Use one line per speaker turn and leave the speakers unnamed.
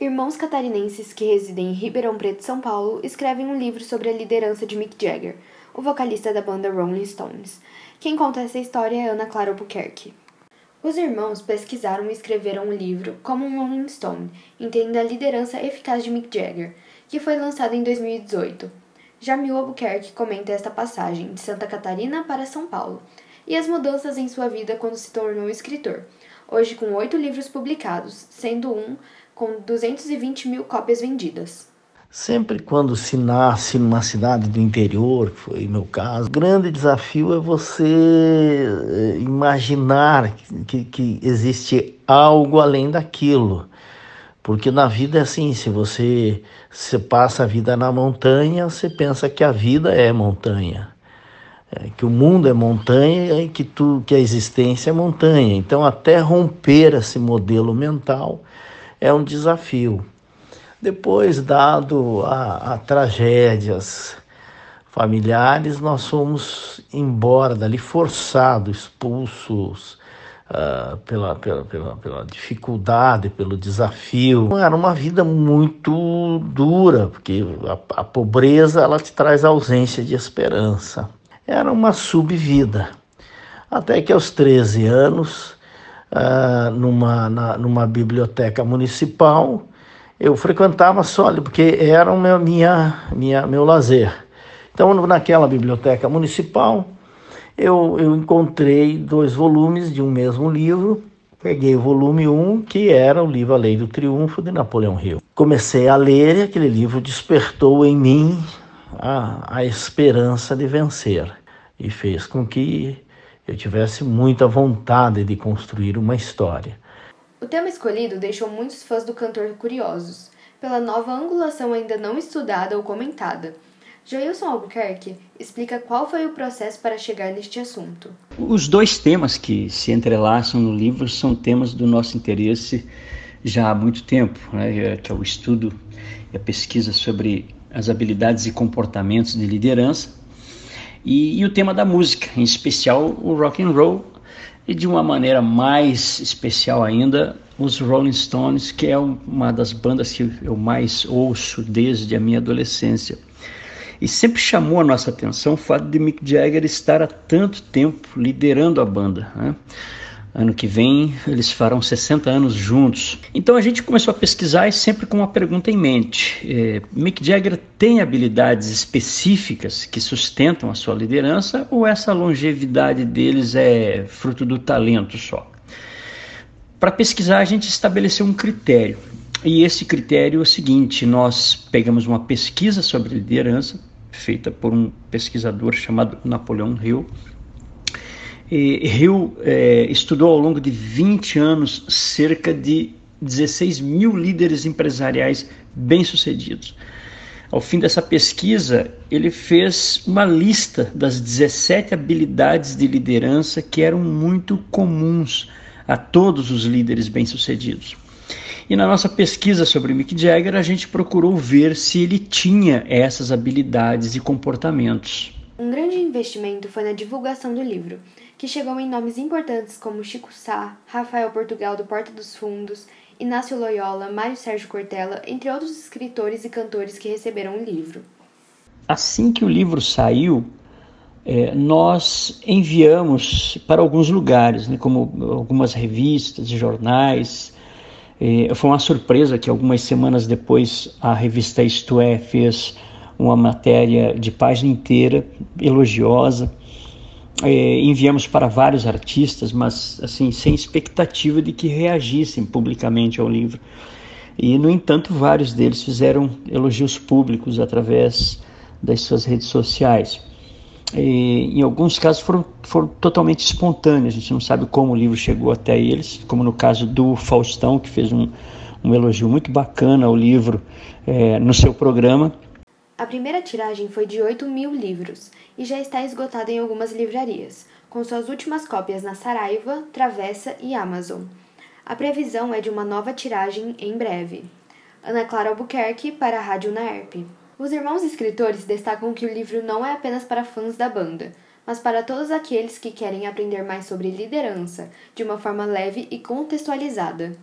Irmãos catarinenses que residem em Ribeirão Preto, São Paulo, escrevem um livro sobre a liderança de Mick Jagger, o vocalista da banda Rolling Stones. Quem conta essa história é Ana Clara Albuquerque. Os irmãos pesquisaram e escreveram um livro, Como um Rolling Stone, entenda a liderança eficaz de Mick Jagger, que foi lançado em 2018. Jamil Albuquerque comenta esta passagem de Santa Catarina para São Paulo e as mudanças em sua vida quando se tornou escritor, hoje com oito livros publicados, sendo um com 220 mil cópias vendidas.
Sempre quando se nasce numa cidade do interior, que foi meu caso, o grande desafio é você eh, imaginar que, que existe algo além daquilo. Porque na vida é assim, se você se passa a vida na montanha, você pensa que a vida é montanha. É, que o mundo é montanha e que, tu, que a existência é montanha. Então, até romper esse modelo mental, é um desafio. Depois, dado a, a tragédias familiares, nós fomos embora dali forçados, expulsos uh, pela, pela, pela, pela dificuldade, pelo desafio. Era uma vida muito dura, porque a, a pobreza ela te traz ausência de esperança. Era uma subvida. Até que aos 13 anos, uh, numa, na, numa biblioteca municipal. Eu frequentava só porque era o meu, minha, minha, meu lazer. Então, naquela biblioteca municipal, eu, eu encontrei dois volumes de um mesmo livro. Peguei o volume 1, um, que era o livro A Lei do Triunfo de Napoleão Hill. Comecei a ler e aquele livro despertou em mim a, a esperança de vencer e fez com que eu tivesse muita vontade de construir uma história.
O tema escolhido deixou muitos fãs do cantor curiosos, pela nova angulação ainda não estudada ou comentada. Jailson Albuquerque explica qual foi o processo para chegar neste assunto.
Os dois temas que se entrelaçam no livro são temas do nosso interesse já há muito tempo, né? que é o estudo e a pesquisa sobre as habilidades e comportamentos de liderança e, e o tema da música, em especial o rock and roll e de uma maneira mais especial ainda os Rolling Stones, que é uma das bandas que eu mais ouço desde a minha adolescência. E sempre chamou a nossa atenção o fato de Mick Jagger estar há tanto tempo liderando a banda. Né? Ano que vem eles farão 60 anos juntos. Então a gente começou a pesquisar e sempre com uma pergunta em mente: é, Mick Jagger tem habilidades específicas que sustentam a sua liderança ou essa longevidade deles é fruto do talento só? Para pesquisar a gente estabeleceu um critério. E esse critério é o seguinte: nós pegamos uma pesquisa sobre liderança feita por um pesquisador chamado Napoleão Hill Hill é, estudou ao longo de 20 anos cerca de 16 mil líderes empresariais bem-sucedidos. Ao fim dessa pesquisa, ele fez uma lista das 17 habilidades de liderança que eram muito comuns a todos os líderes bem-sucedidos. E na nossa pesquisa sobre Mick Jagger, a gente procurou ver se ele tinha essas habilidades e comportamentos.
Investimento foi na divulgação do livro, que chegou em nomes importantes como Chico Sá, Rafael Portugal do Porta dos Fundos, Inácio Loyola, Mário Sérgio Cortella, entre outros escritores e cantores que receberam o livro.
Assim que o livro saiu, é, nós enviamos para alguns lugares, né, como algumas revistas, jornais. É, foi uma surpresa que algumas semanas depois a revista Isto É fez uma matéria de página inteira elogiosa é, enviamos para vários artistas, mas assim sem expectativa de que reagissem publicamente ao livro. E no entanto, vários deles fizeram elogios públicos através das suas redes sociais. E, em alguns casos foram, foram totalmente espontâneos, a gente não sabe como o livro chegou até eles, como no caso do Faustão, que fez um, um elogio muito bacana ao livro é, no seu programa.
A primeira tiragem foi de 8 mil livros e já está esgotada em algumas livrarias, com suas últimas cópias na Saraiva, Travessa e Amazon. A previsão é de uma nova tiragem em breve. Ana Clara Albuquerque para a Rádio Naerp. Os irmãos escritores destacam que o livro não é apenas para fãs da banda, mas para todos aqueles que querem aprender mais sobre liderança de uma forma leve e contextualizada.